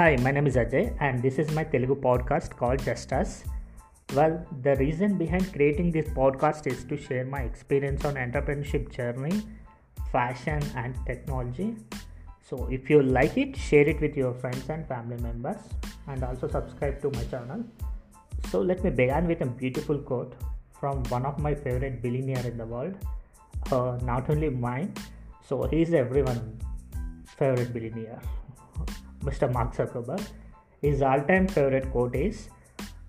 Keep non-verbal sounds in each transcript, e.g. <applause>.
Hi, my name is Ajay, and this is my Telugu podcast called Just Us. Well, the reason behind creating this podcast is to share my experience on entrepreneurship journey, fashion, and technology. So, if you like it, share it with your friends and family members, and also subscribe to my channel. So, let me begin with a beautiful quote from one of my favorite billionaire in the world. Uh, not only mine, so he is everyone's favorite billionaire. Mr. Mark Zuckerberg. His all time favorite quote is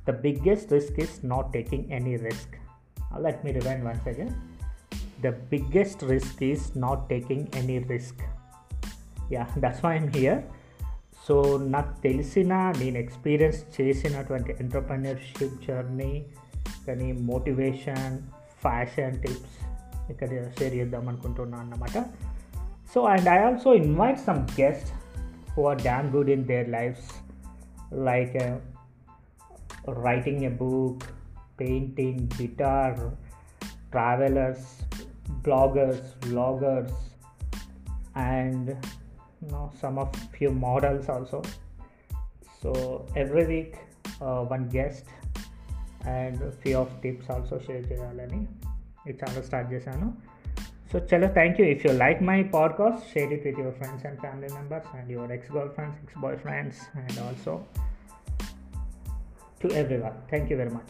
The biggest risk is not taking any risk. Uh, let me rewind once again. The biggest risk is not taking any risk. Yeah <laughs> that's why I'm here so నాకు తెలిసిన నేను experience చేసినటువంటి entrepreneurship journey కానీ motivation fashion tips ఇక్కడ share చేద్దాం అనుకుంటున్నాను అన్నమాట so and I also invite some guest who are damn good in their lives, like uh, writing a book, painting, guitar, travelers, bloggers, vloggers, and you know some of few models also. So every week, uh, one guest and few of tips also share చేయాలని ఈ channel start చేశాను So, chalo, thank you. If you like my podcast, share it with your friends and family members and your ex girlfriends, ex boyfriends, and also to everyone. Thank you very much.